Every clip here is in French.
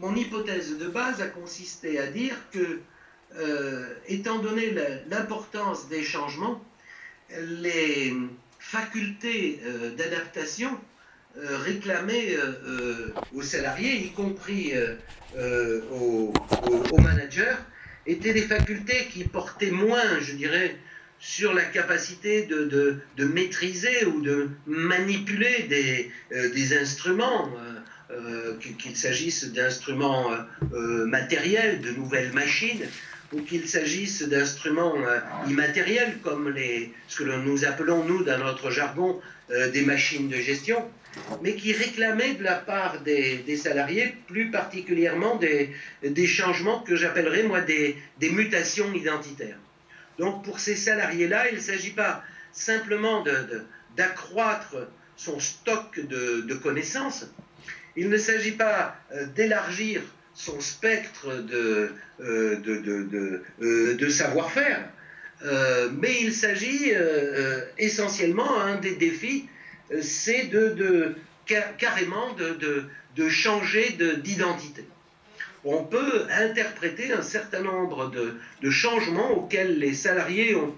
mon hypothèse de base a consisté à dire que, étant donné l'importance des changements, les facultés d'adaptation réclamées aux salariés, y compris aux, managers, étaient des facultés qui portaient moins, je dirais, sur la capacité de, maîtriser ou de manipuler euh, des instruments, euh, euh, qu'il s'agisse d'instruments matériels, de nouvelles machines, ou qu'il s'agisse d'instruments immatériels comme ce que nous appelons, nous, dans notre jargon, des machines de gestion, mais qui réclamaient de la part des, salariés plus particulièrement des, changements que j'appellerais, moi, des mutations identitaires. Donc pour ces salariés-là, il ne s'agit pas simplement d'accroître son stock de, connaissances, il ne s'agit pas euh, d'élargir son spectre de, euh, euh, savoir-faire, mais il s'agit essentiellement, un des défis, c'est de, carrément de, changer d'identité on peut interpréter un certain nombre de, changements auxquels les salariés ont,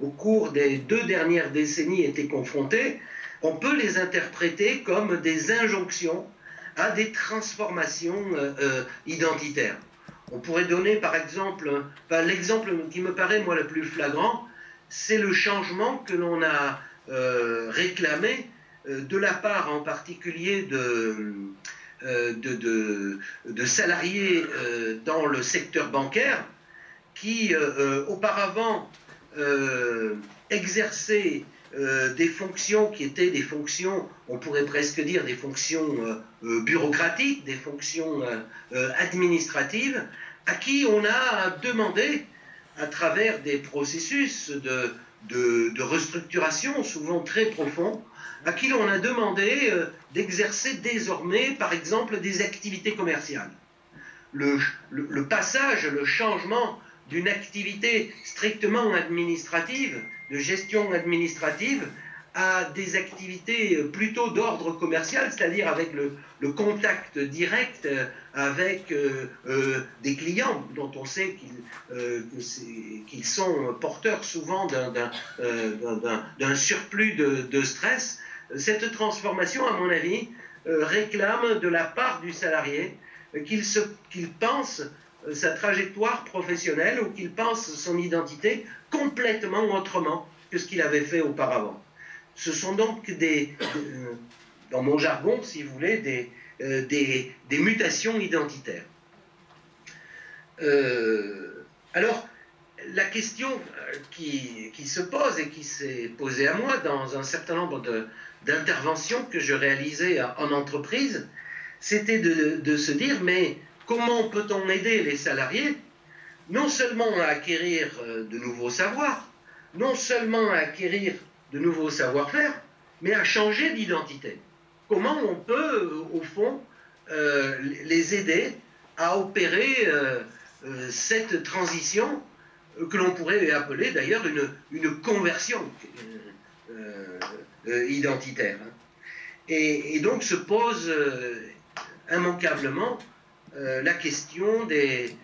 au cours des deux dernières décennies, été confrontés. On peut les interpréter comme des injonctions à des transformations euh, euh, identitaires. On pourrait donner par exemple, l'exemple qui me paraît moi le plus flagrant, c'est le changement que l'on a euh, réclamé de la part en particulier de, de, salariés dans le secteur bancaire qui auparavant exerçaient des fonctions qui étaient des fonctions, on pourrait presque dire des fonctions bureaucratiques, des fonctions administratives, à qui on a demandé, à travers des processus de, de restructuration souvent très profonds, à qui l'on a demandé euh, d'exercer désormais, par exemple, des activités commerciales. Le, passage, le changement d'une activité strictement administrative, de gestion administrative, à des activités plutôt d'ordre commercial, c'est-à-dire avec le, contact direct euh, avec euh, des clients dont on sait qu'ils sont porteurs souvent d'un surplus de, stress. Cette transformation, à mon avis, euh, réclame de la part du salarié euh, qu'il pense euh, sa trajectoire professionnelle ou qu'il pense son identité complètement autrement que ce qu'il avait fait auparavant. Ce sont donc des, dans mon jargon, si vous voulez, des, des, mutations identitaires. alors, la question qui, qui, se pose et qui s'est posée à moi dans un certain nombre de, d'intervention que je réalisais en entreprise, c'était de, se dire, mais comment peut-on aider les salariés non seulement à acquérir euh, de nouveaux savoirs, non seulement à acquérir de nouveaux savoir-faire, mais à changer d'identité? Comment on peut, euh, au fond, euh, les aider à opérer cette transition que l'on pourrait appeler d'ailleurs une, conversion identitaire. Hein? Et, donc se pose immanquablement euh, la question des,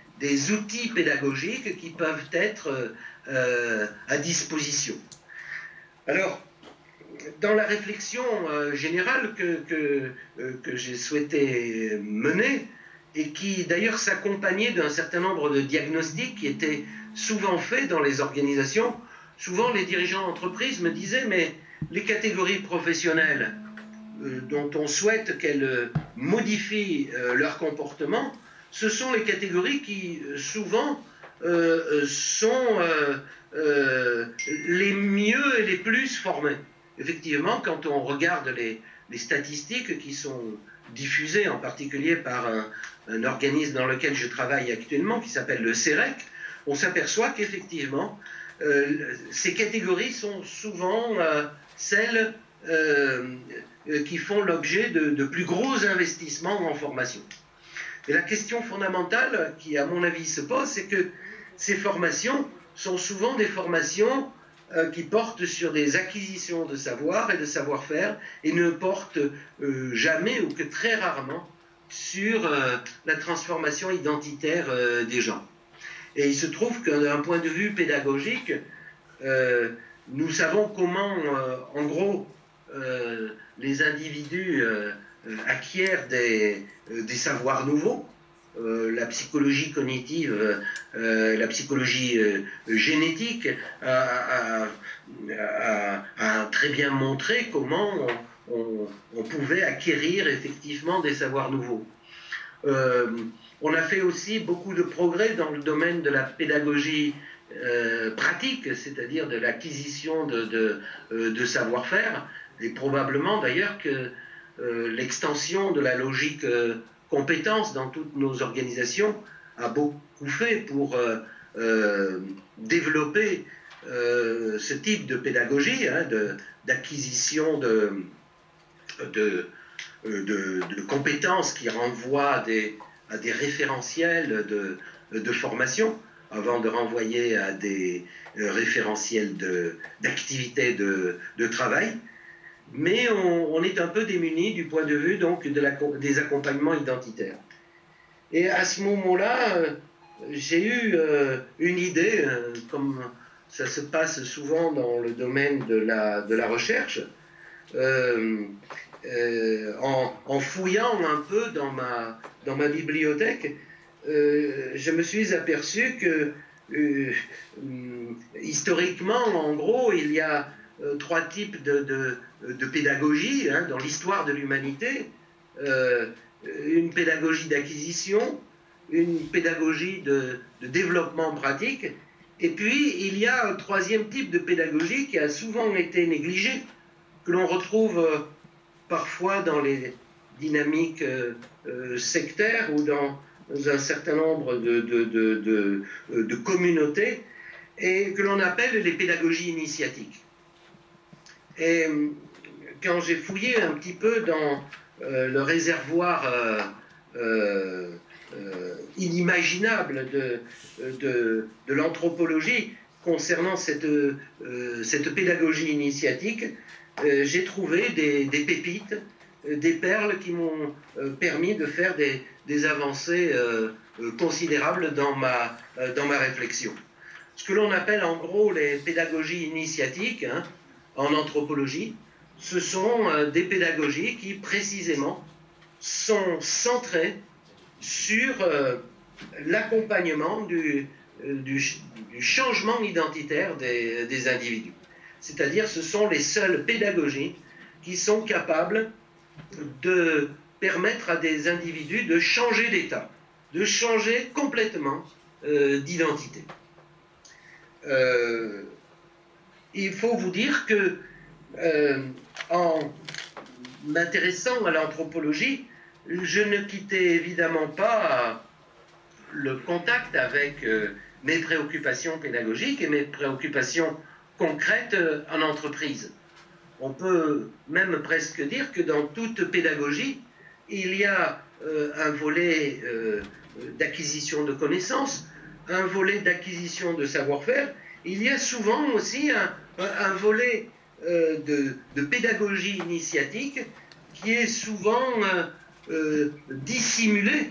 outils pédagogiques qui peuvent être à disposition. Alors, dans la réflexion générale que, que, j'ai souhaité mener, et qui d'ailleurs s'accompagnait d'un certain nombre de diagnostics qui étaient souvent faits dans les organisations, souvent les dirigeants d'entreprise me disaient, mais les catégories professionnelles euh, dont on souhaite qu'elles euh, modifient euh, leur comportement, ce sont les catégories qui souvent sont les mieux et les plus formées. Effectivement, quand on regarde les, statistiques qui sont diffusées en particulier par un, organisme dans lequel je travaille actuellement qui s'appelle le CEREC, on s'aperçoit qu'effectivement, ces catégories sont souvent celles euh, euh, qui font l'objet de, plus gros investissements en formation. Et la question fondamentale qui, à mon avis, se pose, c'est que ces formations sont souvent des formations euh, qui portent sur des acquisitions de savoir et de savoir-faire et ne portent jamais ou que très rarement sur la transformation identitaire des gens. Et il se trouve qu'un point de vue pédagogique, nous savons comment, en gros, les individus acquièrent des, des savoirs nouveaux, euh, la psychologie cognitive, euh, la psychologie euh, génétique a, très bien montré comment on, pouvait acquérir effectivement des savoirs nouveaux. on a fait aussi beaucoup de progrès dans le domaine de la pédagogie pratique, c'est-à-dire de l'acquisition de savoir-faire, et probablement d'ailleurs que l'extension de la logique compétence dans toutes nos organisations a beaucoup fait pour euh, euh, développer euh, ce type de pédagogie, hein, d'acquisition de, de, de, compétences qui renvoient à des, à des référentiels de, formation avant de renvoyer à des référentiels d'activité de, de, travail mais on, est un peu démuni du point de vue donc des accompagnements identitaires. Et à ce moment-là, euh, j'ai eu euh, une idée, euh, comme ça se passe souvent dans le domaine de la, de la recherche, en, fouillant un peu dans ma, dans ma bibliothèque, je me suis aperçu que historiquement, en gros, il y a trois types de de pédagogie hein, dans l'histoire de l'humanité, euh, une pédagogie d'acquisition, une pédagogie de, développement pratique, et puis il y a un troisième type de pédagogie qui a souvent été négligé, que l'on retrouve euh, parfois dans les dynamiques euh, sectaires ou dans un certain nombre de communautés, et que l'on appelle les pédagogies initiatiques. Et quand j'ai fouillé un petit peu dans euh, le réservoir euh, euh, inimaginable de, de, l'anthropologie concernant cette, cette pédagogie initiatique, j'ai trouvé des, pépites, des perles qui m'ont permis de faire des, des avancées considérables dans ma, dans ma réflexion. Ce que l'on appelle en gros les pédagogies initiatiques hein, en anthropologie, ce sont euh, des pédagogies qui précisément sont centrées sur euh, l'accompagnement euh, du, changement identitaire des, individus. C'est-à-dire ce sont les seules pédagogies qui sont capables de permettre à des individus de changer d'état, de changer complètement d'identité. Il faut vous dire que en m'intéressant à l'anthropologie, je ne quittais évidemment pas le contact avec euh, mes préoccupations pédagogiques et mes préoccupations concrètes euh, en entreprise. On peut même presque dire que dans toute pédagogie, il y a euh, un volet d'acquisition de connaissances, un volet d'acquisition de savoir-faire, il y a souvent aussi un volet euh, de, pédagogie initiatique qui est souvent euh, euh, dissimulée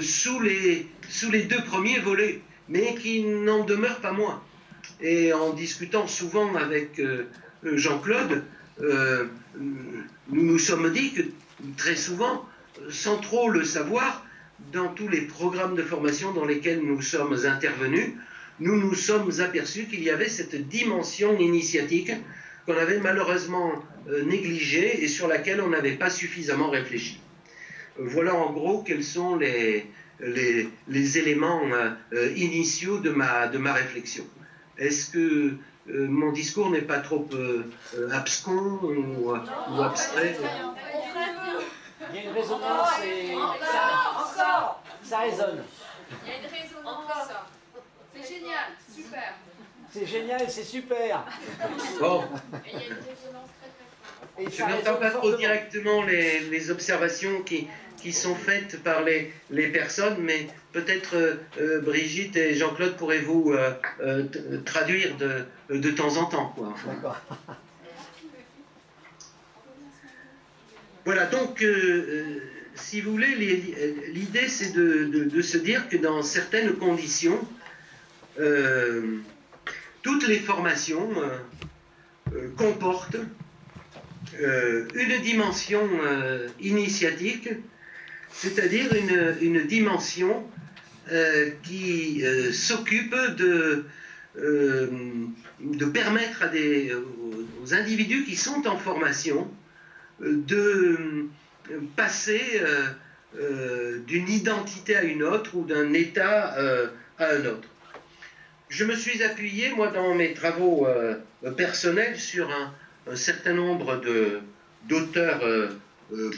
sous, les, sous les deux premiers volets, mais qui n'en demeure pas moins. Et en discutant souvent avec Jean-Claude, nous nous sommes dit que très souvent, sans trop le savoir, dans tous les programmes de formation dans lesquels nous sommes intervenus, nous nous sommes aperçus qu'il y avait cette dimension initiatique qu'on avait malheureusement euh, négligée et sur laquelle on n'avait pas suffisamment réfléchi. Euh, voilà en gros quels sont les, les, éléments euh, initiaux de ma, de ma réflexion. Est-ce que mon discours n'est pas trop abscon ou, abstrait? Il y a une résonance et ça, ça résonne. Il y a une résonance. C'est génial, super. C'est génial, c'est super. Bon. Je n'entends pas trop directement les, observations qui, qui, sont faites par les, les personnes, mais peut-être euh, Brigitte et Jean-Claude pourrez-vous euh, euh, traduire de, de, temps en temps. D'accord. Voilà, donc si vous voulez, l'idée c'est de, se dire que dans certaines conditions, euh, toutes les formations euh, comportent une dimension initiatique, c'est-à-dire une, dimension qui s'occupe de, permettre aux individus qui sont en formation de passer euh, euh, d'une identité à une autre ou d'un état euh, à un autre. Je me suis appuyé, moi, dans mes travaux personnels, sur un, certain nombre d'auteurs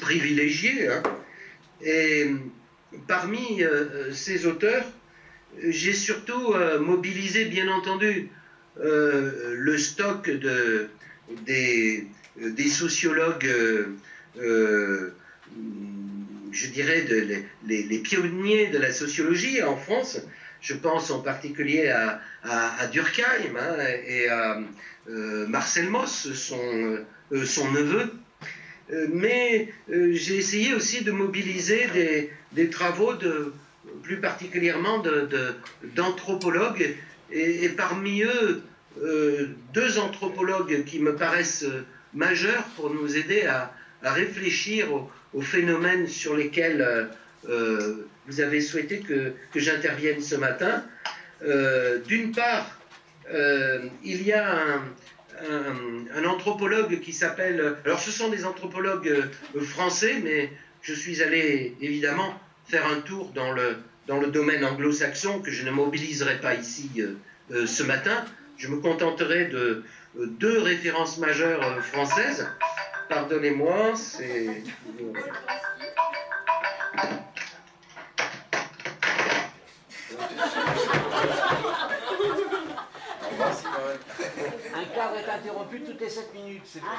privilégiés. Hein. et parmi ces auteurs, j'ai surtout mobilisé, bien entendu, le stock de, des, sociologues euh, je dirais, les, pionniers de la sociologie en France. Je pense en particulier à, Durkheim hein, et à euh, Marcel Mauss, son, euh, neveu. mais j'ai essayé aussi de mobiliser des, travaux plus particulièrement d'anthropologues, et, parmi eux, deux anthropologues qui me paraissent majeurs pour nous aider à, réfléchir aux, phénomènes sur lesquels euh, euh, vous avez souhaité que, que j'intervienne ce matin. Euh, d'une part, il y a un, anthropologue qui s'appelle... Alors ce sont des anthropologues français, mais je suis allé évidemment faire un tour dans le, dans le domaine anglo-saxon que je ne mobiliserai pas ici ce matin. Je me contenterai de deux références majeures françaises. Pardonnez-moi, c'est... Un cadre est interrompu toutes les 7 minutes. C'est plus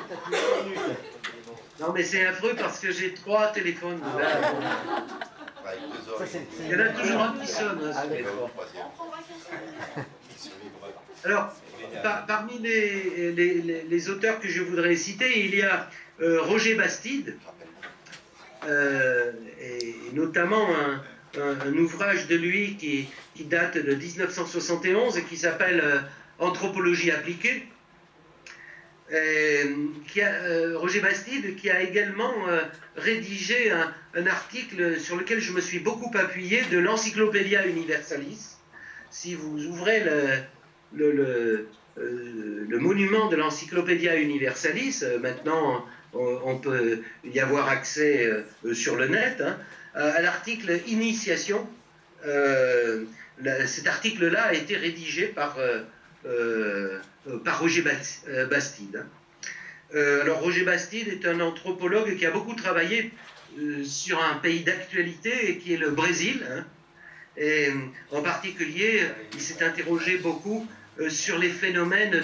minutes. Non, mais c'est affreux parce que j'ai trois téléphones. Il y en a toujours un qui sonne. Hein, Alors, parmi les, auteurs que je voudrais citer, il y a euh, Roger Bastide, euh, et notamment un, ouvrage de lui qui, date de 1971 et qui s'appelle euh, Anthropologie appliquée. Roger Bastide qui a également rédigé un, article sur lequel je me suis beaucoup appuyé de l'Encyclopédia Universalis. Si vous ouvrez le, euh, monument de l'Encyclopédia Universalis, euh, maintenant on, peut y avoir accès euh, sur le net, hein, à l'article Initiation. cet article-là a été rédigé par, par Roger Bastide. Hein. alors Roger Bastide est un anthropologue qui a beaucoup travaillé sur un pays d'actualité qui est le Brésil. Hein. et en particulier, il s'est interrogé beaucoup euh, sur les phénomènes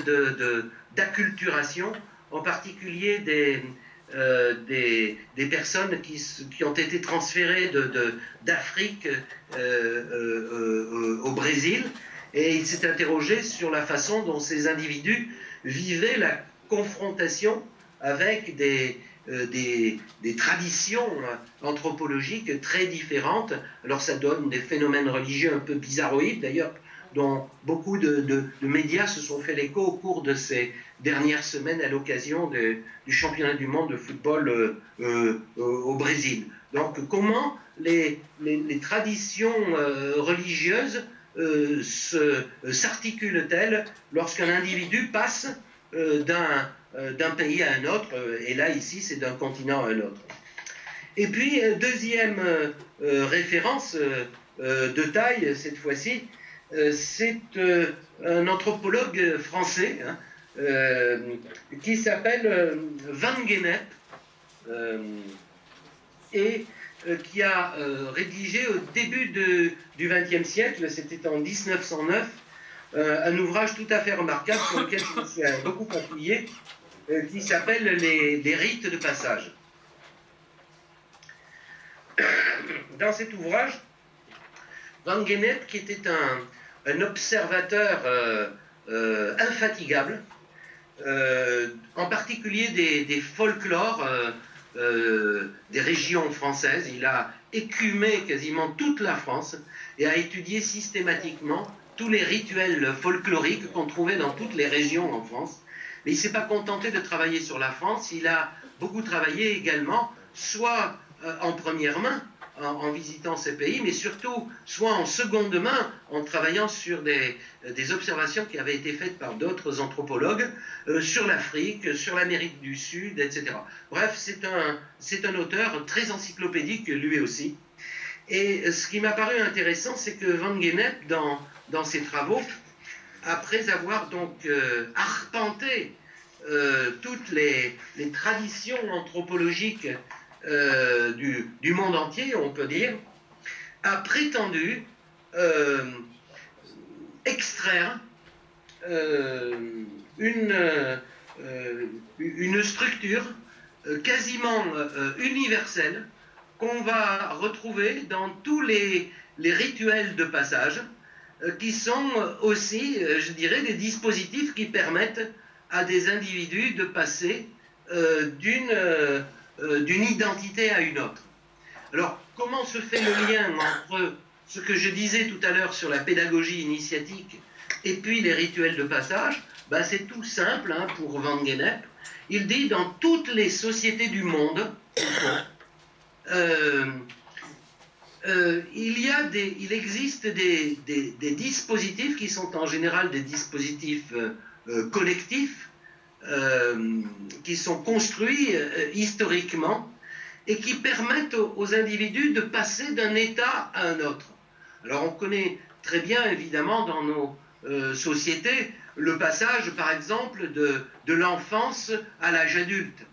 d'acculturation, en particulier des, euh, des, personnes qui, ont été transférées d'Afrique euh, au Brésil. Et il s'est interrogé sur la façon dont ces individus vivaient la confrontation avec des, des, des, traditions anthropologiques très différentes. Alors ça donne des phénomènes religieux un peu bizarroïdes. D'ailleurs, dont beaucoup de, médias se sont fait l'écho au cours de ces dernières semaines à l'occasion du championnat du monde de football euh, euh, au Brésil. Donc comment les, traditions euh, religieuses s'articulent-elles lorsqu'un individu passe d'un pays à un autre, et là ici c'est d'un continent à un autre. Et puis, deuxième référence de taille cette fois-ci, euh, c'est euh, un anthropologue français hein, euh, qui s'appelle Van Gennep et qui a rédigé au début du XXe siècle, c'était en 1909, un ouvrage tout à fait remarquable sur lequel je me suis beaucoup appuyé, qui s'appelle les, rites de passage. Dans cet ouvrage, Van Gennep, qui était un, observateur euh, euh, infatigable, euh, en particulier des, folklores des régions françaises. Il a écumé quasiment toute la France et a étudié systématiquement tous les rituels folkloriques qu'on trouvait dans toutes les régions en France. Mais il ne s'est pas contenté de travailler sur la France, il a beaucoup travaillé également, soit euh, en première main, en, visitant ces pays, mais surtout soit en seconde main, en travaillant sur des, des observations qui avaient été faites par d'autres anthropologues euh, sur l'Afrique, sur l'Amérique du Sud, etc. Bref, c'est un, c'est un auteur très encyclopédique lui aussi. Et ce qui m'a paru intéressant, c'est que Van Gennep, dans dans ses travaux, après avoir donc euh, arpenté euh, toutes les, traditions anthropologiques euh, du, du, monde entier, on peut dire, a prétendu extraire une, une structure quasiment universelle qu'on va retrouver dans tous les, les rituels de passage, euh, qui sont aussi, euh, je dirais, des dispositifs qui permettent à des individus de passer euh, d'une identité à une autre. Alors, comment se fait le lien entre ce que je disais tout à l'heure sur la pédagogie initiatique et puis les rituels de passage? Ben, C'est tout simple hein, pour Van Gennep. Il dit dans toutes les sociétés du monde, euh, euh, il, y a il existe des, dispositifs qui sont en général des dispositifs euh, euh, qui sont construits historiquement et qui permettent aux, individus de passer d'un état à un autre. Alors on connaît très bien évidemment dans nos sociétés le passage par exemple de, de l'enfance à l'âge adulte.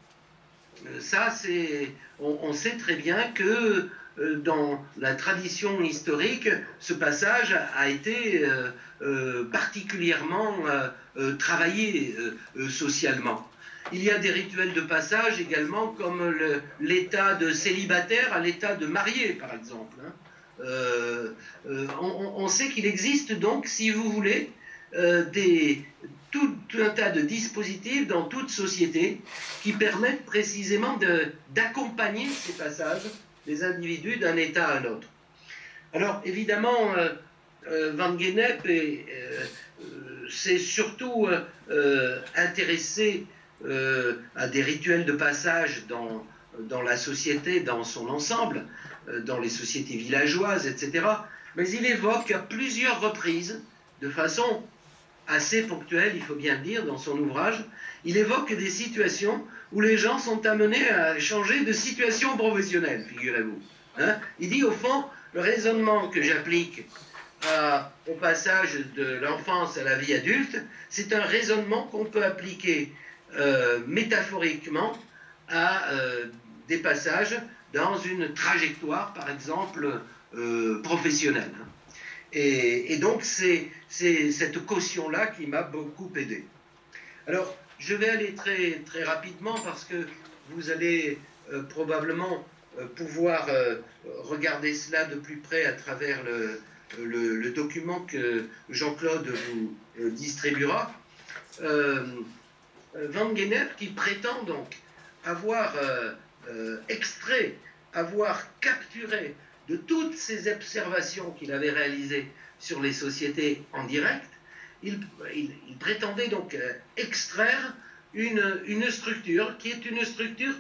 Ça, c'est, on, sait très bien que euh, dans la tradition historique, ce passage a été euh, euh, particulièrement travaillé socialement. Il y a des rituels de passage également, comme l'état de célibataire à l'état de marié, par exemple. Hein. on, sait qu'il existe donc, si vous voulez, des, tout, un tas de dispositifs dans toute société qui permettent précisément d'accompagner ces passages des individus d'un État à un autre. Alors évidemment, euh, euh, Van Gennep euh, s'est surtout intéressé à des rituels de passage dans, dans la société, dans son ensemble, dans les sociétés villageoises, etc. Mais il évoque à plusieurs reprises, de façon assez ponctuelle, il faut bien le dire, dans son ouvrage, il évoque des situations où les gens sont amenés à changer de situation professionnelle, figurez-vous. Hein. il dit au fond, le raisonnement que j'applique au passage de l'enfance à la vie adulte, c'est un raisonnement qu'on peut appliquer euh, métaphoriquement à euh, des passages dans une trajectoire, par exemple, euh, professionnelle. Et, et, donc, c'est cette caution-là qui m'a beaucoup aidé. Alors, je vais aller très, très rapidement parce que vous allez euh, probablement euh, pouvoir euh, regarder cela de plus près à travers le, le, document que Jean-Claude vous distribuera. Van Gennep qui prétend donc avoir extrait, avoir capturé de toutes ces observations qu'il avait réalisées sur les sociétés en direct, il, prétendait donc euh, extraire une, structure qui est une structure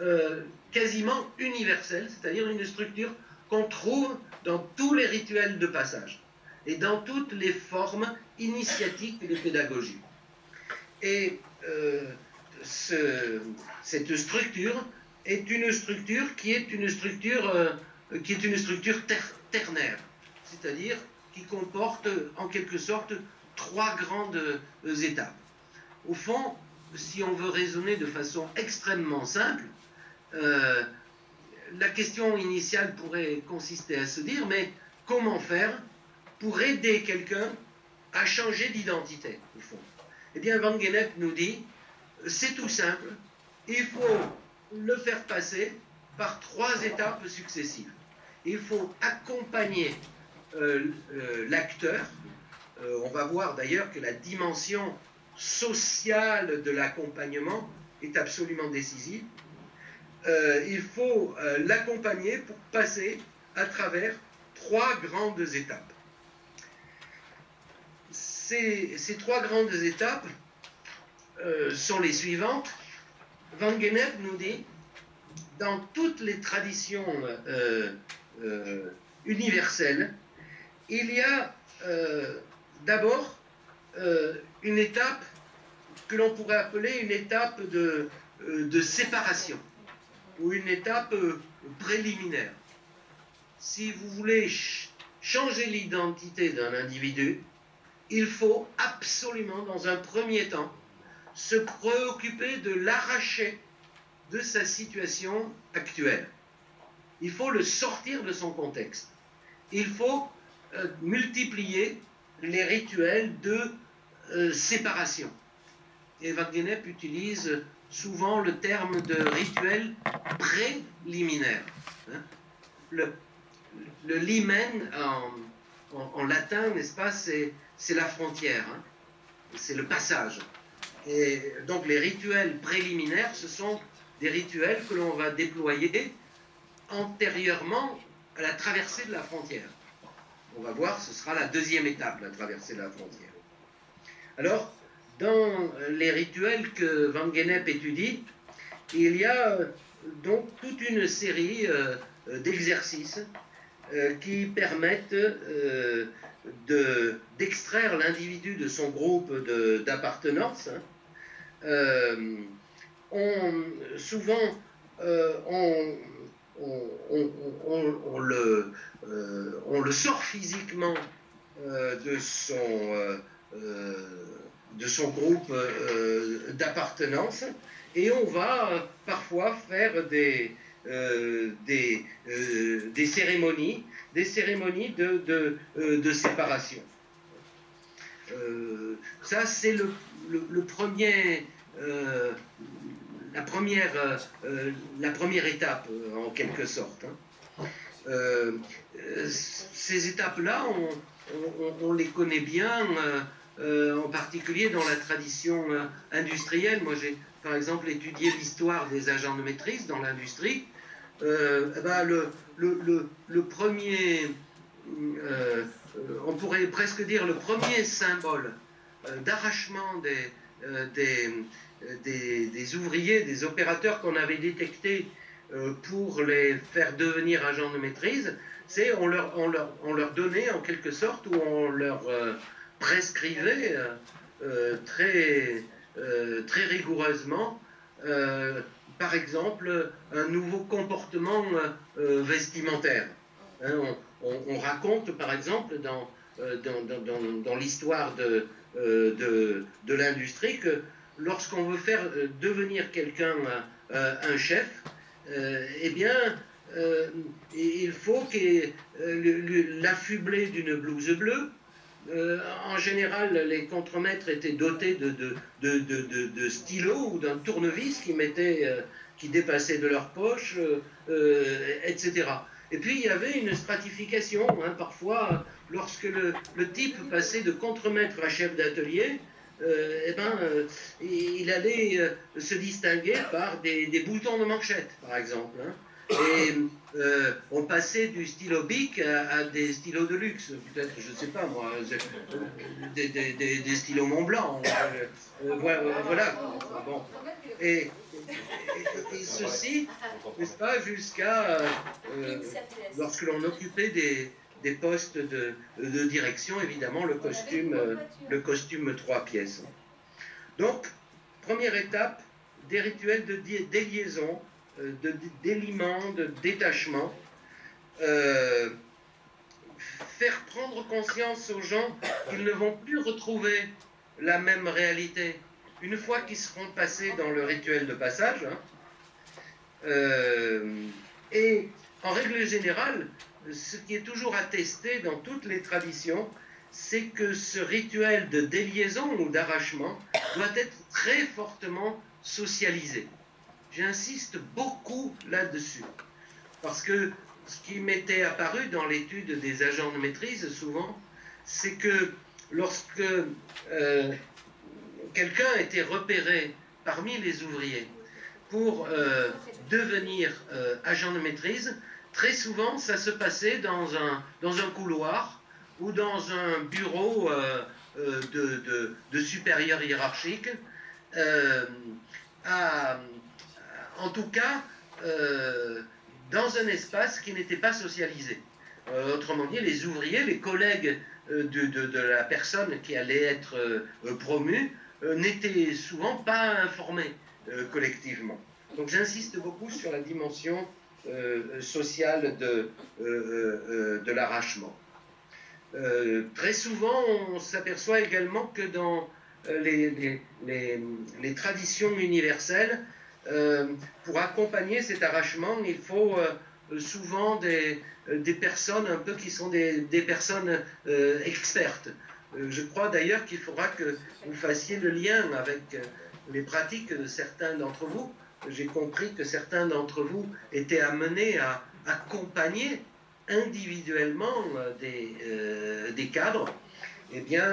euh, quasiment universelle, c'est-à-dire une structure qu'on trouve dans tous les rituels de passage et dans toutes les formes initiatiques de pédagogie. Et euh, cette structure est une structure qui est une structure, qui est une structure ternaire, c'est-à-dire qui comporte en quelque sorte trois grandes euh, étapes. Au fond, si on veut raisonner de façon extrêmement simple, euh, la question initiale pourrait consister à se dire, mais comment faire pour aider quelqu'un à changer d'identité, au fond? Eh bien, Van Gennep nous dit, c'est tout simple, il faut le faire passer par trois étapes successives. Il faut accompagner euh, l'acteur, euh, on va voir d'ailleurs que la dimension sociale de l'accompagnement est absolument décisive. Euh, il faut euh, l'accompagner pour passer à travers trois grandes étapes. Ces, trois grandes étapes euh, sont les suivantes. Van Gennep nous dit, dans toutes les traditions universelles, il y a d'abord une étape que l'on pourrait appeler une étape de séparation ou une étape euh, préliminaire. Si vous voulez ch- changer l'identité d'un individu, il faut absolument, dans un premier temps, se préoccuper de l'arracher de sa situation actuelle. Il faut le sortir de son contexte. Il faut euh, multiplier les rituels de euh, séparation. Et utilise souvent le terme de rituel préliminaire. hein. Le, le limen en, en- latin, n'est-ce pas, c'est c'est la frontière, hein. c'est le passage. Et donc les rituels préliminaires, ce sont des rituels que l'on va déployer antérieurement à la traversée de la frontière. On va voir, ce sera la deuxième étape, la traversée de la frontière. Alors, dans les rituels que Van Gennep étudie, il y a euh, donc toute une série euh, euh, d'exercices qui permettent de- d'extraire l'individu de son groupe d'appartenance. souvent, on, le, on le sort physiquement de, son, de son groupe euh, d'appartenance et on va euh, parfois faire des, euh, des, des cérémonies, des cérémonies de, de, séparation. Ça, c'est le, le- premier, la, première, la première étape, en quelque sorte. hein. Ces étapes-là, on, on- les connaît bien, en particulier dans la tradition euh, industrielle. Moi, j'ai par exemple étudié l'histoire des agents de maîtrise dans l'industrie. Euh, eh ben, le, le- le- le premier, euh, euh, on pourrait presque dire le premier symbole euh, d'arrachement des, euh, des, euh, des- des ouvriers, des opérateurs qu'on avait détectés euh, pour les faire devenir agents de maîtrise, c'est on leur, on, leur, on leur donnait en quelque sorte ou on leur euh, prescrivait euh, euh, très, euh, très rigoureusement, par exemple, un nouveau comportement vestimentaire. Hein, on, on- on raconte par exemple dans, l'histoire de, l'industrie que lorsqu'on veut faire devenir quelqu'un un chef, eh bien, il faut qu'il l'affubler d'une blouse bleue. Euh, en général, les contremaîtres étaient dotés de, stylos ou d'un tournevis qui, mettait, euh, qui dépassait de leur poche, euh, euh, etc. Et puis il y avait une stratification. hein, parfois, lorsque le, type passait de contremaître à chef d'atelier, eh ben, il allait se distinguer par des, des boutons de manchette, par exemple. hein. Et euh, on passait du stylo bic à, des stylos de luxe, peut-être, je ne sais pas moi, c'est- des, stylos Mont Blanc. euh, euh, voilà. Bon. Et, ceci, n'est-ce pas, jusqu'à euh, euh, lorsque l'on occupait des, des postes de, de direction, évidemment, le costume, euh, le costume trois pièces. Donc, première étape, des rituels de déliaison, euh, de d- déliement, de détachement. Euh, faire prendre conscience aux gens qu'ils ne vont plus retrouver la même réalité une fois qu'ils seront passés dans le rituel de passage. hein. Euh, et en règle générale, ce qui est toujours attesté dans toutes les traditions, c'est que ce rituel de déliaison ou d'arrachement doit être très fortement socialisé. J'insiste beaucoup là-dessus, parce que ce qui m'était apparu dans l'étude des agents de maîtrise souvent, c'est que lorsque euh, quelqu'un était repéré parmi les ouvriers pour devenir agent de maîtrise, très souvent, ça se passait dans un, dans un couloir ou dans un bureau de, de, supérieur hiérarchique. En tout cas, dans un espace qui n'était pas socialisé. Euh, autrement dit, les ouvriers, les collègues euh, de, la personne qui allait être euh, promue n'étaient souvent pas informés collectivement. Donc j'insiste beaucoup sur la dimension sociale de, l'arrachement. très souvent, on s'aperçoit également que dans les traditions universelles, pour accompagner cet arrachement, il faut souvent des, euh, des personnes un peu qui sont des, personnes euh, expertes. Euh, je crois d'ailleurs qu'il faudra que vous fassiez le lien avec les pratiques de certains d'entre vous. J'ai compris que certains d'entre vous étaient amenés à accompagner individuellement des, cadres. Eh bien,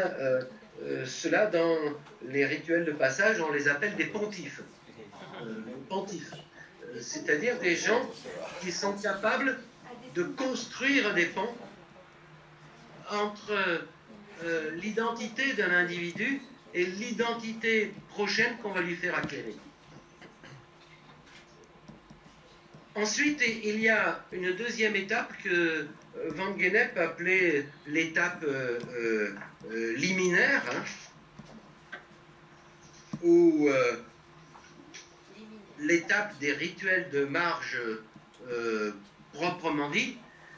cela, dans les rituels de passage, on les appelle des pontifs. Pontifs. C'est-à-dire des gens qui sont capables de construire des ponts entre euh, l'identité d'un individu et l'identité prochaine qu'on va lui faire acquérir. Ensuite, il y a une deuxième étape que euh, Van Gennep appelait l'étape euh, liminaire, hein, ou l'étape des rituels de marge proprement dit.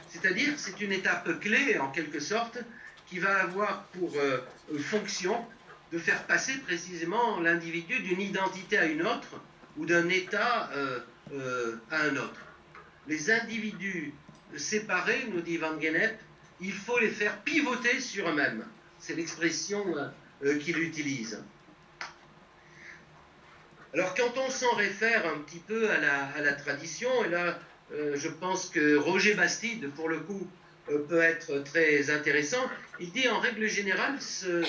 C'est-à-dire c'est une étape clé, en quelque sorte, qui va avoir pour euh, fonction de faire passer précisément l'individu d'une identité à une autre ou d'un état euh, euh, à un autre. Les individus séparés, nous dit Van Gennep, il faut les faire pivoter sur eux-mêmes. C'est l'expression qu'il utilise. Alors quand on s'en réfère un petit peu à la, tradition, et là euh, je pense que Roger Bastide, pour le coup, euh, peut être très intéressant. Il dit en règle générale, euh,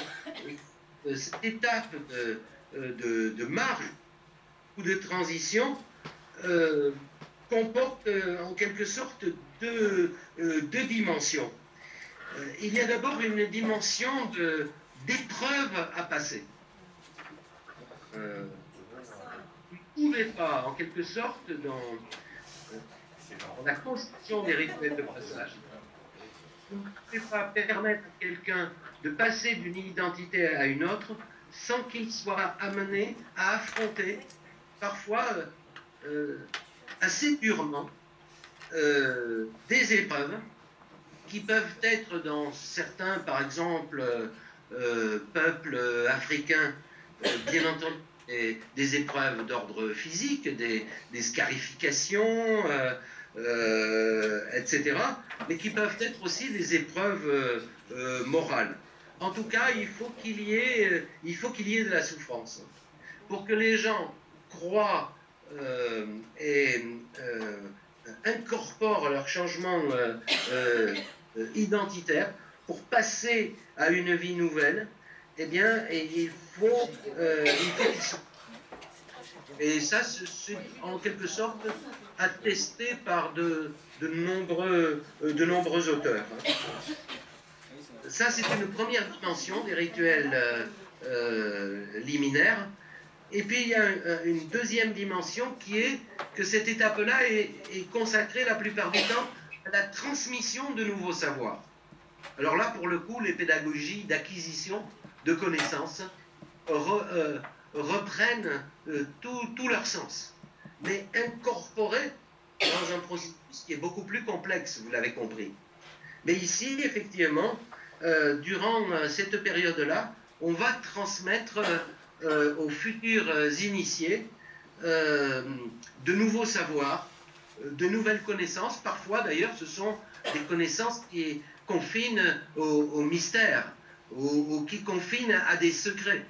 cette étape de, marge ou de transition comporte en quelque sorte deux, dimensions. il y a d'abord une dimension d'épreuve à passer. Pouvez pas, en quelque sorte, dans, la constitution des rituels de passage. Vous ne pouvez pas permettre à quelqu'un de passer d'une identité à une autre sans qu'il soit amené à affronter, parfois euh, assez durement, euh, des épreuves qui peuvent être dans certains, par exemple, euh, peuples africains, bien entendu, des, épreuves d'ordre physique, des, scarifications, euh, etc., mais qui peuvent être aussi des épreuves euh, euh, morales. En tout cas, il faut qu'il y, ait, il faut qu'il y ait de la souffrance. Pour que les gens croient et incorporent leur changement identitaire pour passer à une vie nouvelle, eh bien, il faut, faut Et ça, c'est en quelque sorte attesté par de, de, nombreux, euh, de nombreux auteurs. Ça, c'est une première dimension des rituels euh, euh, liminaires. Et puis, il y a une deuxième dimension qui est que cette étape-là est, consacrée la plupart du temps à la transmission de nouveaux savoirs. Alors là, pour le coup, les pédagogies d'acquisition de connaissances reprennent tout, tout leur sens mais incorporé dans un processus qui est beaucoup plus complexe, vous l'avez compris. Mais ici, effectivement, euh, durant euh, cette période-là, on va transmettre euh, aux futurs initiés de nouveaux savoirs, de nouvelles connaissances. Parfois, d'ailleurs, ce sont des connaissances qui confinent au, mystère ou, qui confinent à des secrets.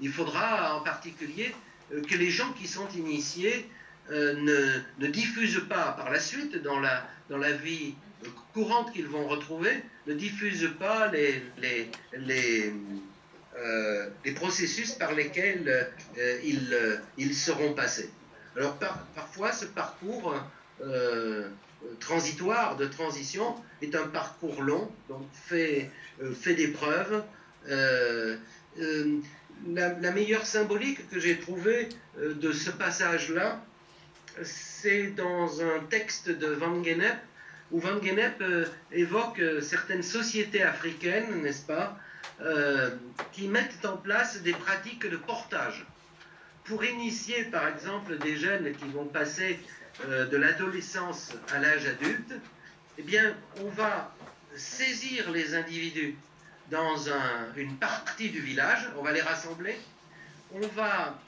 il faudra en particulier euh, que les gens qui sont initiés euh, ne, diffusent pas par la suite dans la, dans la vie courante qu'ils vont retrouver, ne diffusent pas les, les, les, euh, les processus par lesquels ils, ils seront passés. Alors parfois, ce parcours transitoire, de transition, est un parcours long, donc fait, fait des preuves. La, meilleure symbolique que j'ai trouvée de ce passage-là, c'est dans un texte de Van Gennep, où Van Gennep euh, évoque euh, certaines sociétés africaines, n'est-ce pas, euh, qui mettent en place des pratiques de portage. Pour initier, par exemple, des jeunes qui vont passer de l'adolescence à l'âge adulte, eh bien, on va saisir les individus dans une partie du village, on va les rassembler, on va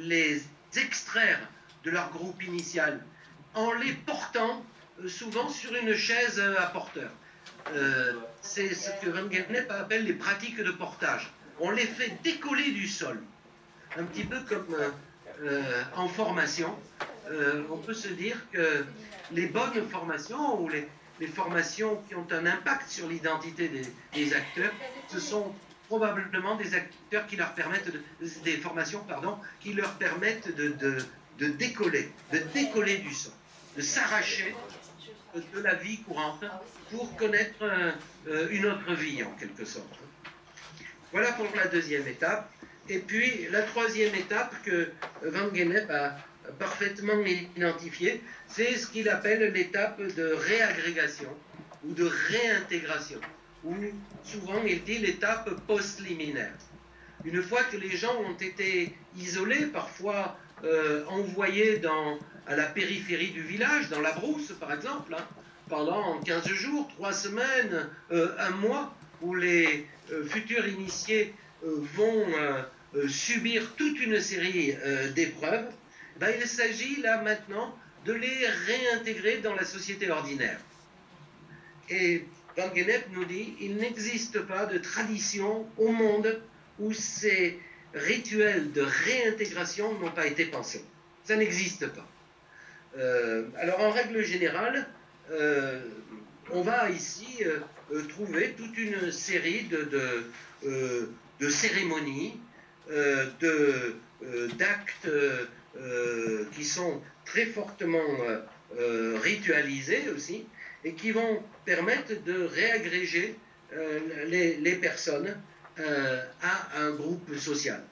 les extraire de leur groupe initial en les portant euh, souvent sur une chaise à porteur. Euh, c'est ce que Van Gennep appelle les pratiques de portage. On les fait décoller du sol, un petit peu comme euh, en formation. On peut se dire que les bonnes formations ou les, formations qui ont un impact sur l'identité des, acteurs, ce sont probablement des acteurs qui leur permettent des formations pardon, qui leur permettent de, décoller, de décoller du sol, de s'arracher de la vie courante pour connaître euh, une autre vie en quelque sorte. Voilà pour la deuxième étape. Et puis la troisième étape que Van Gennep a parfaitement identifiée, c'est ce qu'il appelle l'étape de réagrégation ou de réintégration, ou souvent il dit l'étape post-liminaire. Une fois que les gens ont été isolés, parfois euh, envoyés à la périphérie du village, dans la brousse par exemple, hein, pendant 15 jours, 3 semaines, euh, un mois, où les euh, futurs initiés vont subir toute une série d'épreuves, ben, il s'agit là maintenant de les réintégrer dans la société ordinaire. Et Van Gennep nous dit, il n'existe pas de tradition au monde où c'est rituels de réintégration n'ont pas été pensés. Ça n'existe pas. Euh, alors en règle générale, euh, on va ici euh, trouver toute une série de, cérémonies, d'actes qui sont très fortement ritualisés aussi et qui vont permettre de réagréger les, les personnes euh, à un groupe social.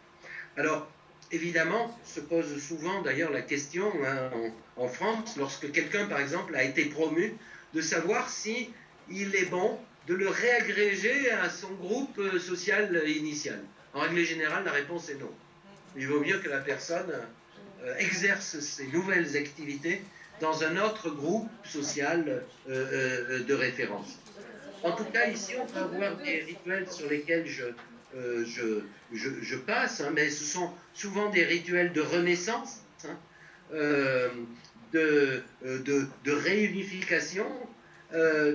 Alors, évidemment, se pose souvent d'ailleurs la question hein, en, France, lorsque quelqu'un, par exemple, a été promu, de savoir si est bon de le réagréger à son groupe euh, social initial. En règle générale, la réponse est non. Il vaut mieux que la personne euh, exerce ses nouvelles activités dans un autre groupe social de référence. En tout cas, ici, on peut avoir des rituels sur lesquels je, euh, passe, hein, mais ce sont souvent des rituels de renaissance, hein, euh, euh, de, de, réunification,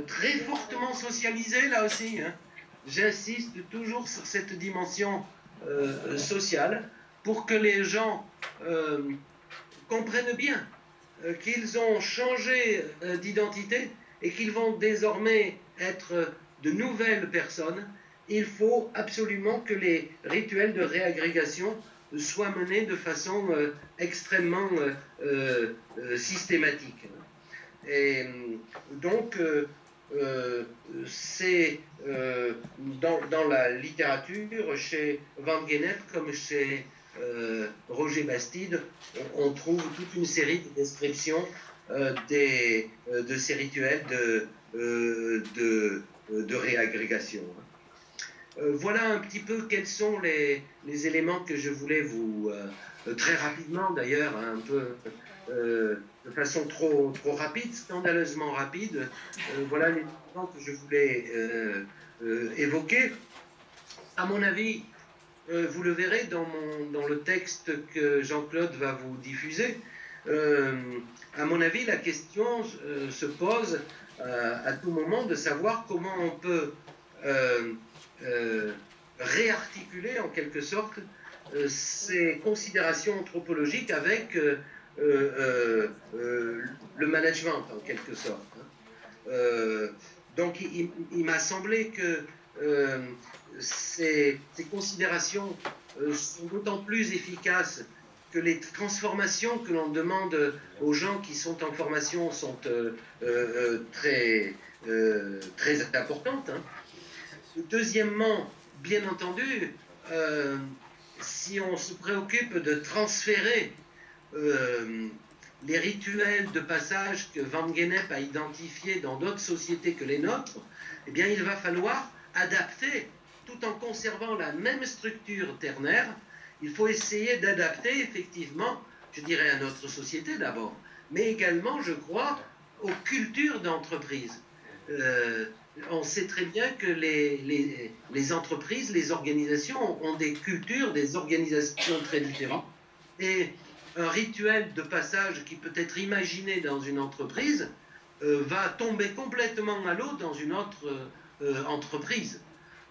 très fortement socialisés là aussi. Hein. J'insiste toujours sur cette dimension sociale pour que les gens comprennent bien qu'ils ont changé d'identité et qu'ils vont désormais être de nouvelles personnes, il faut absolument que les rituels de réagrégation soient menés de façon euh, extrêmement euh, euh, systématique. Et donc, c'est dans, la littérature, chez Van Gennep comme chez Roger Bastide, on, trouve toute une série de descriptions des, de ces rituels de, euh, réagrégation. Euh, voilà un petit peu quels sont les, les éléments que je voulais vous, euh, très rapidement d'ailleurs, un peu de façon trop, trop rapide, scandaleusement rapide, voilà les éléments que je voulais évoquer. À mon avis, vous le verrez dans, le texte que Jean-Claude va vous diffuser, à mon avis, la question se pose euh, à tout moment de savoir comment on peut euh, euh, réarticuler en quelque sorte ces considérations anthropologiques avec le management en quelque sorte. Hein. donc il, m'a semblé que ces, ces, considérations sont d'autant plus efficaces que les transformations que l'on demande aux gens qui sont en formation sont euh, euh, très, très importantes. Hein. Deuxièmement, bien entendu, si on se préoccupe de transférer les rituels de passage que Van Gennep a identifiés dans d'autres sociétés que les nôtres, eh bien, il va falloir adapter, tout en conservant la même structure ternaire, il faut essayer d'adapter effectivement, je dirais à notre société d'abord, mais également, je crois, aux cultures d'entreprise. Euh, on sait très bien que les, entreprises, les organisations ont des cultures, des organisations très différentes. Et un rituel de passage qui peut être imaginé dans une entreprise euh, va tomber complètement à l'eau dans une autre euh, entreprise.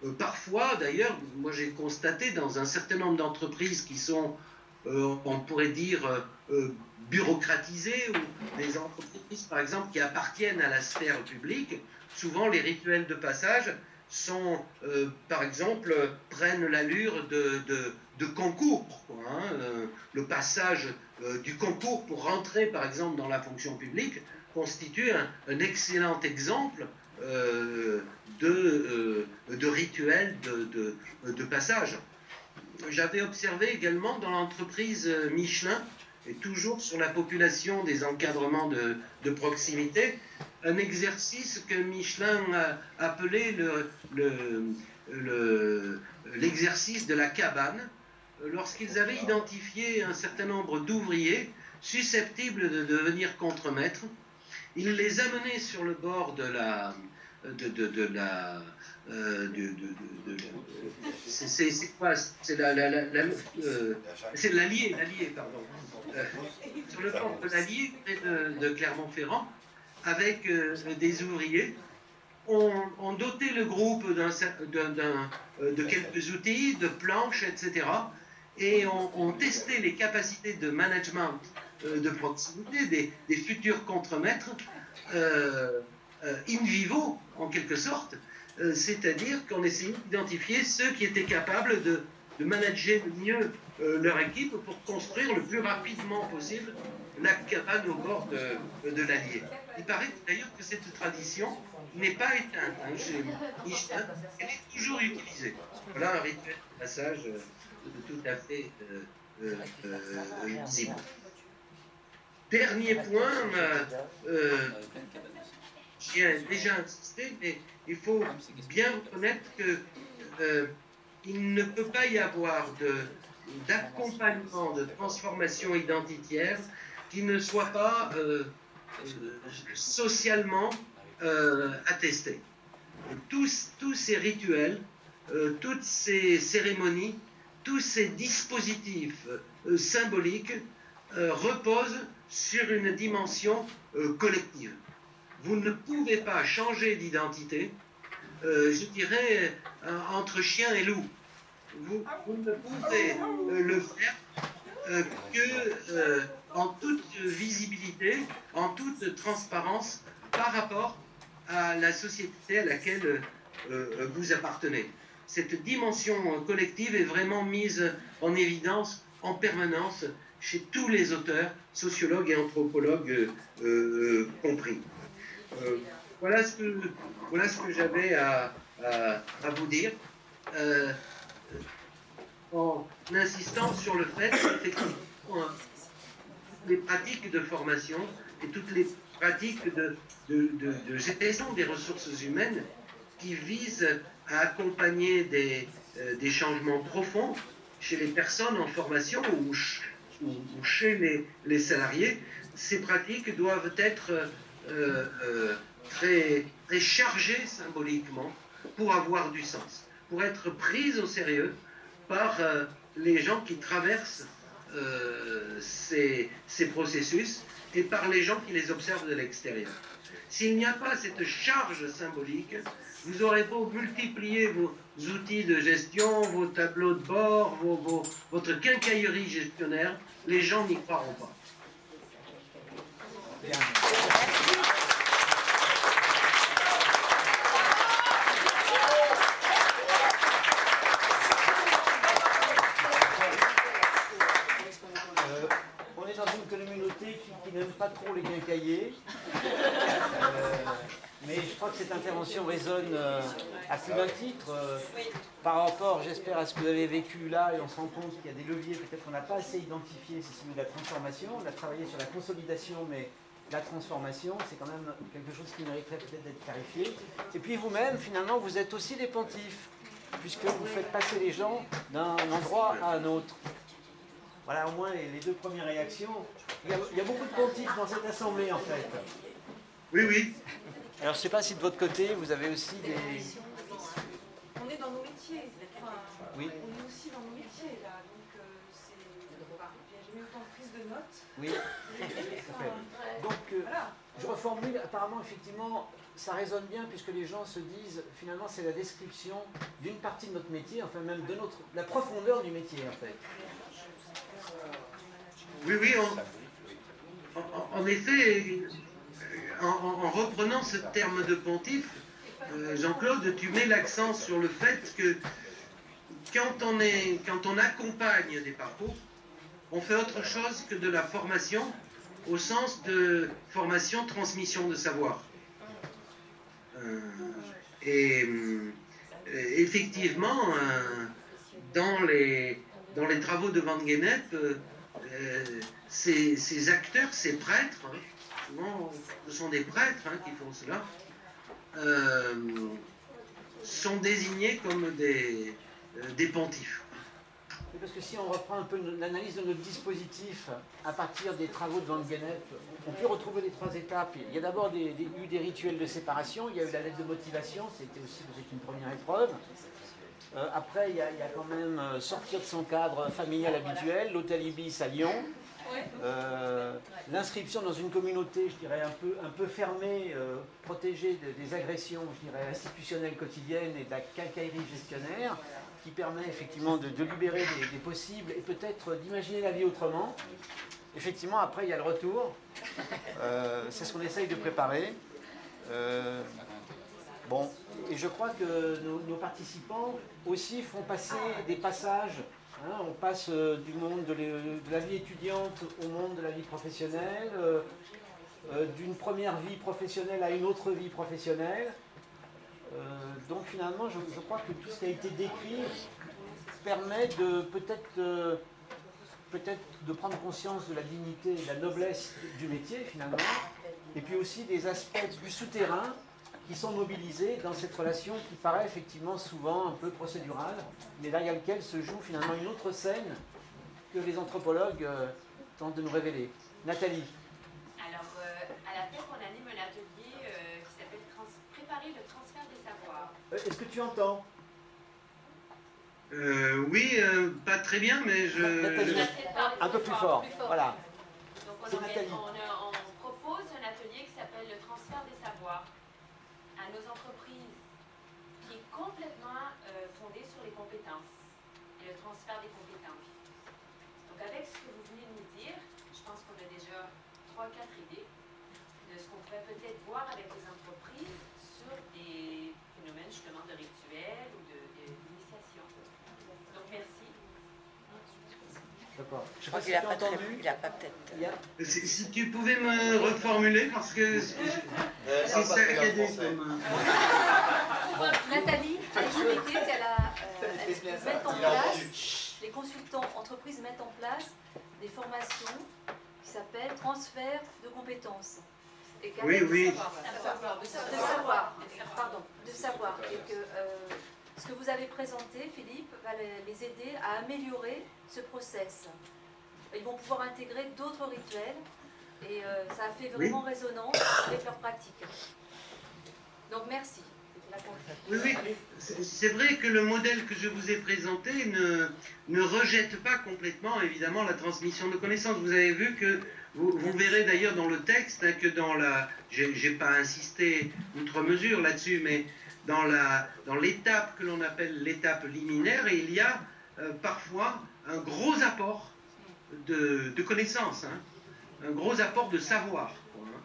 Euh, parfois, d'ailleurs, moi j'ai constaté dans un certain nombre d'entreprises qui sont, on pourrait dire, bureaucratisées, ou des entreprises, par exemple, qui appartiennent à la sphère publique, souvent les rituels de passage sont, par exemple, prennent l'allure de, de, concours. Hein, le passage du concours pour rentrer, par exemple, dans la fonction publique constitue un, excellent exemple euh, de, euh, de passage. J'avais observé également dans l'entreprise Michelin, et toujours sur la population des encadrements de, proximité, un exercice que Michelin a appelé l'exercice le, de la cabane, lorsqu'ils avaient identifié un certain nombre d'ouvriers susceptibles de devenir contremaîtres il les amenait sur le bord de la. De, de, de la. Euh, c'est quoi C'est la, euh, c'est l'Allier, l'Allier, pardon. Euh, sur le bord de l'Allier, près de, Clermont-Ferrand, avec euh, des ouvriers. On, on, dotait le groupe d'un, de quelques outils, de planches, etc. Et on, on testait les capacités de management de proximité, des, des futurs contremaîtres, in vivo, en quelque sorte, c'est-à-dire qu'on essayait d'identifier ceux qui étaient capables de, manager mieux leur équipe pour construire le plus rapidement possible la cabane au bord de, l'Allier. Il paraît d'ailleurs que cette tradition n'est pas éteinte hein, chez Michelin, elle est toujours utilisée. Voilà un rituel de passage tout à fait euh, visible. Dernier point, euh, euh, j'y ai déjà insisté, mais il faut bien reconnaître qu'il euh, ne peut pas y avoir d'accompagnement, de, transformation identitaire qui ne soit pas socialement attesté. Tous, tous ces rituels, toutes ces cérémonies, tous ces dispositifs symboliques reposent sur une dimension euh, collective. Vous ne pouvez pas changer d'identité, euh, je dirais, euh, entre chien et loup. Vous, ne pouvez le faire que en toute visibilité, en toute transparence par rapport à la société à laquelle vous appartenez. Cette dimension collective est vraiment mise en évidence en permanence chez tous les auteurs, sociologues et anthropologues euh, euh, compris. Euh, voilà ce que, que j'avais à, vous dire, en insistant sur le fait qu'effectivement, les pratiques de formation et toutes les pratiques de, de, gestion des ressources humaines qui visent à accompagner des, des changements profonds chez les personnes en formation ou chez les, salariés, ces pratiques doivent être euh, euh, très, très chargées symboliquement pour avoir du sens, pour être prises au sérieux par euh, les gens qui traversent ces, ces processus et par les gens qui les observent de l'extérieur. S'il n'y a pas cette charge symbolique, vous aurez beau multiplier vos outils de gestion, vos tableaux de bord, votre quincaillerie gestionnaire, les gens n'y croiront pas. Les quincaillers. Euh, mais je crois que cette intervention résonne euh, à plus d'un titre euh, par rapport, j'espère, à ce que vous avez vécu là, et on se rend compte qu'il y a des leviers peut-être qu'on n'a pas assez identifiés, c'est celui de la transformation. On a travaillé sur la consolidation, mais la transformation, c'est quand même quelque chose qui mériterait peut-être d'être clarifié. Et puis vous-même, finalement, vous êtes aussi des pontifs, puisque vous faites passer les gens d'un endroit à un autre. Voilà au moins les, deux premières réactions. Il y, a, il y, a, beaucoup de pontifs dans cette assemblée, en fait. Oui, oui. Alors, je ne sais pas si de votre côté, vous avez aussi des... On est dans nos métiers. Enfin, oui. On est aussi dans nos métiers, là. Donc, euh, c'est... J'ai mis autant de prise de notes. Oui. Donc, euh, voilà. je reformule. Apparemment, effectivement, ça résonne bien puisque les gens se disent, finalement, c'est la description d'une partie de notre métier, enfin même de notre, la profondeur du métier, en fait. Oui, oui, en, effet, en, reprenant ce terme de pontife, euh, Jean-Claude, tu mets l'accent sur le fait que quand on, est, quand on accompagne des parcours, on fait autre chose que de la formation au sens de formation, transmission de savoir. Euh, et euh, effectivement, dans, les, dans les travaux de Van Gennep, ces, acteurs, ces prêtres, hein, souvent ce sont des prêtres hein, qui font cela, euh, sont désignés comme des, euh, des pontifs. Parce que si on reprend un peu l'analyse de notre dispositif à partir des travaux de Van Gennep, on peut retrouver les trois étapes. Il y a d'abord eu des rituels de séparation, il y a eu la lettre de motivation, c'était aussi une première épreuve. Euh, après, il y, a, quand même sortir de son cadre familial habituel, l'hôtel Ibis à Lyon, euh, l'inscription dans une communauté, je dirais, un peu, un peu fermée, euh, protégée des agressions, je dirais, institutionnelles quotidiennes et de la quincaillerie gestionnaire, qui permet effectivement de, libérer des, possibles et peut-être d'imaginer la vie autrement. Effectivement, après, il y a le retour. Euh, c'est ce qu'on essaye de préparer. Bon, et je crois que nos participants aussi font passer des passages Hein, on passe euh, du monde de, la vie étudiante au monde de la vie professionnelle, euh, euh, d'une première vie professionnelle à une autre vie professionnelle. donc finalement, je, crois que tout ce qui a été décrit permet de peut-être peut-être de prendre conscience de la dignité et de la noblesse du métier finalement, et puis aussi des aspects du souterrain qui sont mobilisés dans cette relation qui paraît effectivement souvent un peu procédurale, mais derrière lequel se joue finalement une autre scène que les anthropologues euh, tentent de nous révéler. Nathalie. Alors, euh, à la tête, on anime un atelier euh, qui s'appelle Préparer le transfert des savoirs. Est-ce que tu entends? Oui, pas très bien, mais je. Nathalie, un peu plus fort. Voilà. Donc, on, on propose un atelier qui s'appelle le transfert des savoirs à nos entreprises qui est complètement euh, fondée sur les compétences et le transfert des compétences. Donc avec ce que vous venez de nous dire, je pense qu'on a déjà trois, quatre idées de ce qu'on pourrait peut-être voir avec les entreprises sur des phénomènes justement de rituels ou d'initiation. Donc merci. Je crois qu'il n'a pas, entendu. il a pas peut-être. Si, tu pouvais me reformuler, parce que c'est saccadé comme. Nathalie a expliqué qu'elle a euh, mettre en place, les consultants entreprises mettent en place des formations qui s'appellent transfert de compétences. Et oui, oui. De savoir, pardon, de savoir. Et que, euh, ce que vous avez présenté, Philippe, va les aider à améliorer ce process. Ils vont pouvoir intégrer d'autres rituels et euh, ça a fait vraiment résonance avec leur pratique. Donc merci. Oui, oui, c'est vrai que le modèle que je vous ai présenté ne, ne rejette pas complètement, évidemment, la transmission de connaissances. Vous avez vu que, vous, vous verrez d'ailleurs dans le texte, hein, que dans la, j'ai pas insisté outre mesure là-dessus, mais dans l'étape dans que l'on appelle l'étape liminaire, il y a euh, parfois un gros apport de, de connaissances, hein, un gros apport de savoir, hein,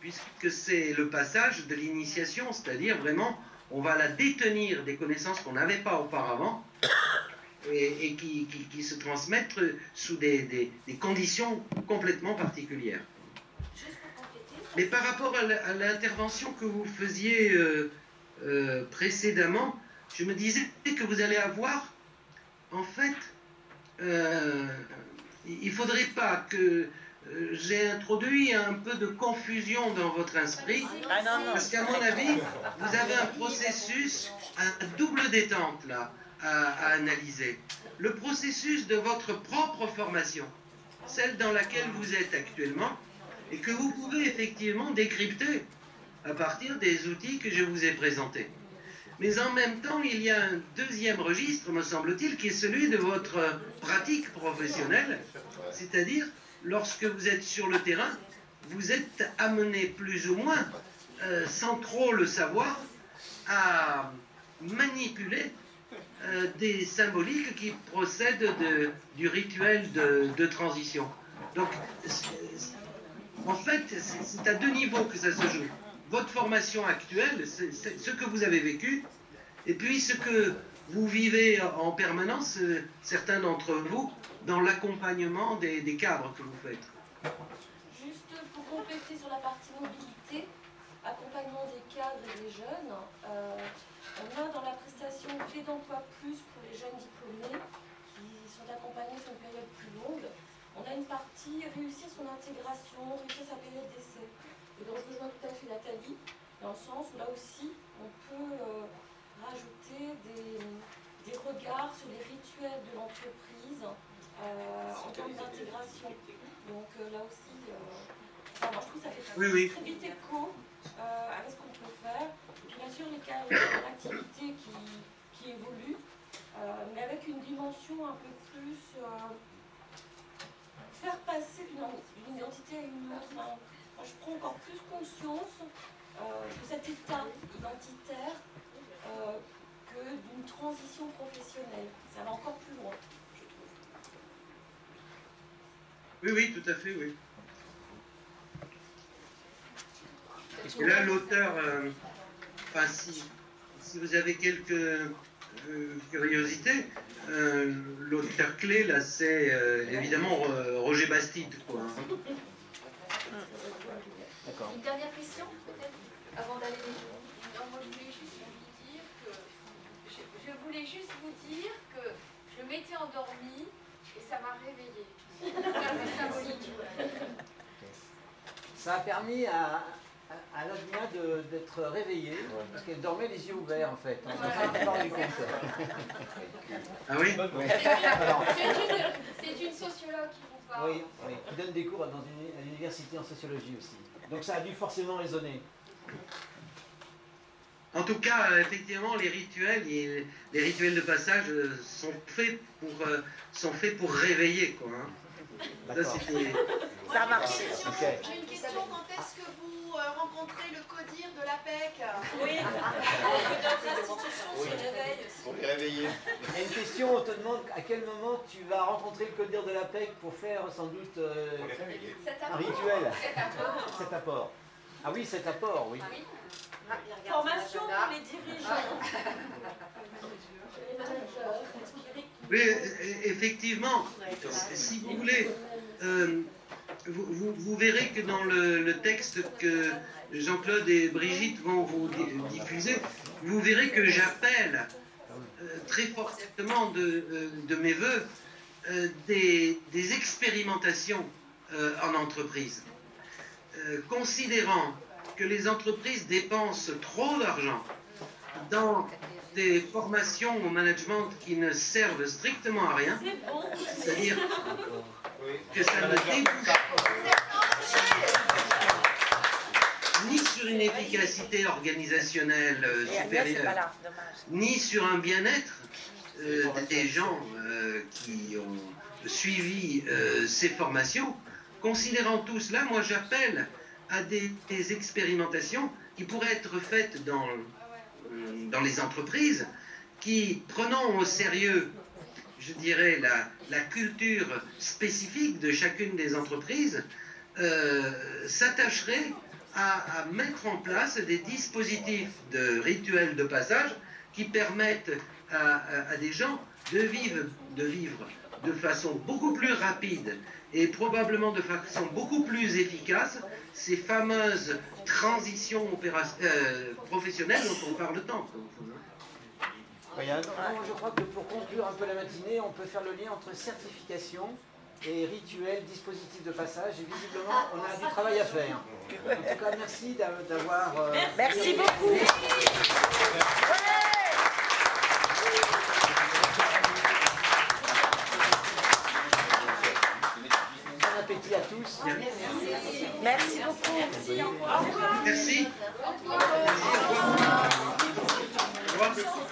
puisque c'est le passage de l'initiation, c'est-à-dire vraiment, on va la détenir des connaissances qu'on n'avait pas auparavant et, qui, qui, se transmettent sous des, des, des conditions complètement particulières. Mais par rapport à l'intervention que vous faisiez euh, euh, précédemment, je me disais que vous allez avoir, en fait, euh, il ne faudrait pas que j'ai introduit un peu de confusion dans votre esprit, ah, parce qu'à mon avis, vous avez un processus, un double détente là, à analyser. Le processus de votre propre formation, celle dans laquelle vous êtes actuellement, et que vous pouvez effectivement décrypter à partir des outils que je vous ai présentés. Mais en même temps, il y a un deuxième registre, me semble-t-il, qui est celui de votre pratique professionnelle, c'est-à-dire lorsque vous êtes sur le terrain, vous êtes amené plus ou moins, euh, sans trop le savoir, à manipuler euh, des symboliques qui procèdent de, du rituel de transition. Donc, en fait, c'est à deux niveaux que ça se joue. Votre formation actuelle, ce que vous avez vécu, et puis ce que vous vivez en permanence, euh, certains d'entre vous, dans l'accompagnement des, cadres que vous faites. Juste pour compléter sur la partie mobilité, accompagnement des cadres et des jeunes, euh, on a dans la prestation clé d'emploi plus pour les jeunes diplômés qui sont accompagnés sur une période plus longue on a une partie réussir son intégration, réussir sa période d'essai. Et donc je rejoins tout à fait Nathalie, dans le sens où là aussi, on peut euh, rajouter des, regards sur les rituels de l'entreprise euh, en termes d'intégration. Donc euh, là aussi, je trouve que ça fait très, vite écho avec ce qu'on peut faire. Et puis bien sûr, les cas d'activité qui, qui évoluent, mais avec une dimension un peu plus faire passer d'une identité à une autre. Je prends encore plus conscience euh, de cet état identitaire euh, que d'une transition professionnelle. Ça va encore plus loin, je trouve. Oui, oui, tout à fait, oui. Et là, l'auteur, euh, enfin, si, si, vous avez quelques curiosités, l'auteur clé, là, c'est évidemment Roger Bastide. Quoi, hein. Une dernière question, peut-être, avant d'aller Non, moi, je voulais juste vous dire que je, voulais juste vous dire que je m'étais endormie et ça m'a réveillée. symbolique. Ça a permis à, à Nadina d'être réveillée, parce qu'elle dormait les yeux ouverts en fait. Ah oui? C'est une, sociologue qui vous Oui, oui, qui donne des cours dans une, à l'université en sociologie aussi. Donc ça a dû forcément résonner. En tout cas, effectivement, les rituels, les rituels de passage euh, sont faits pour, euh, sont faits pour réveiller. Quoi, hein. Ça, a marché. J'ai une question, quand est-ce que vous euh, rencontrer le CODIR de l'APEC. Oui, notre institution se réveille. Pour les réveiller. Il y a une question, on te demande à quel moment tu vas rencontrer le CODIR de l'APEC pour faire sans doute euh, un rituel. Cet apport. Ah oui, cet apport, oui. Ah, Formation pour les dirigeants. Oui, effectivement, si vous voulez, euh, vous, verrez que dans le, texte que Jean-Claude et Brigitte vont vous diffuser, vous verrez que j'appelle euh, très fortement de, euh, mes voeux euh, des, expérimentations en entreprise. considérant que les entreprises dépensent trop d'argent dans des formations au management qui ne servent strictement à rien, c'est-à-dire que ça ne débouche ni sur une efficacité organisationnelle euh, supérieure, ni sur un bien-être euh, des gens euh, qui ont suivi ces formations. Considérant tout cela, moi j'appelle à des, expérimentations qui pourraient être faites dans, dans les entreprises, qui, prenant au sérieux je dirais, la, culture spécifique de chacune des entreprises, euh, s'attacherait à, mettre en place des dispositifs de rituels de passage qui permettent à, des gens de vivre, de façon beaucoup plus rapide et probablement de façon beaucoup plus efficace ces fameuses transitions euh, professionnelles dont on parle tant. Je crois que pour conclure un peu la matinée, on peut faire le lien entre certification et rituel, dispositif de passage. Et visiblement, on a du travail à faire. En tout cas, merci d'avoir... Euh, merci beaucoup. Bon appétit à tous. Merci beaucoup. Merci. Au revoir.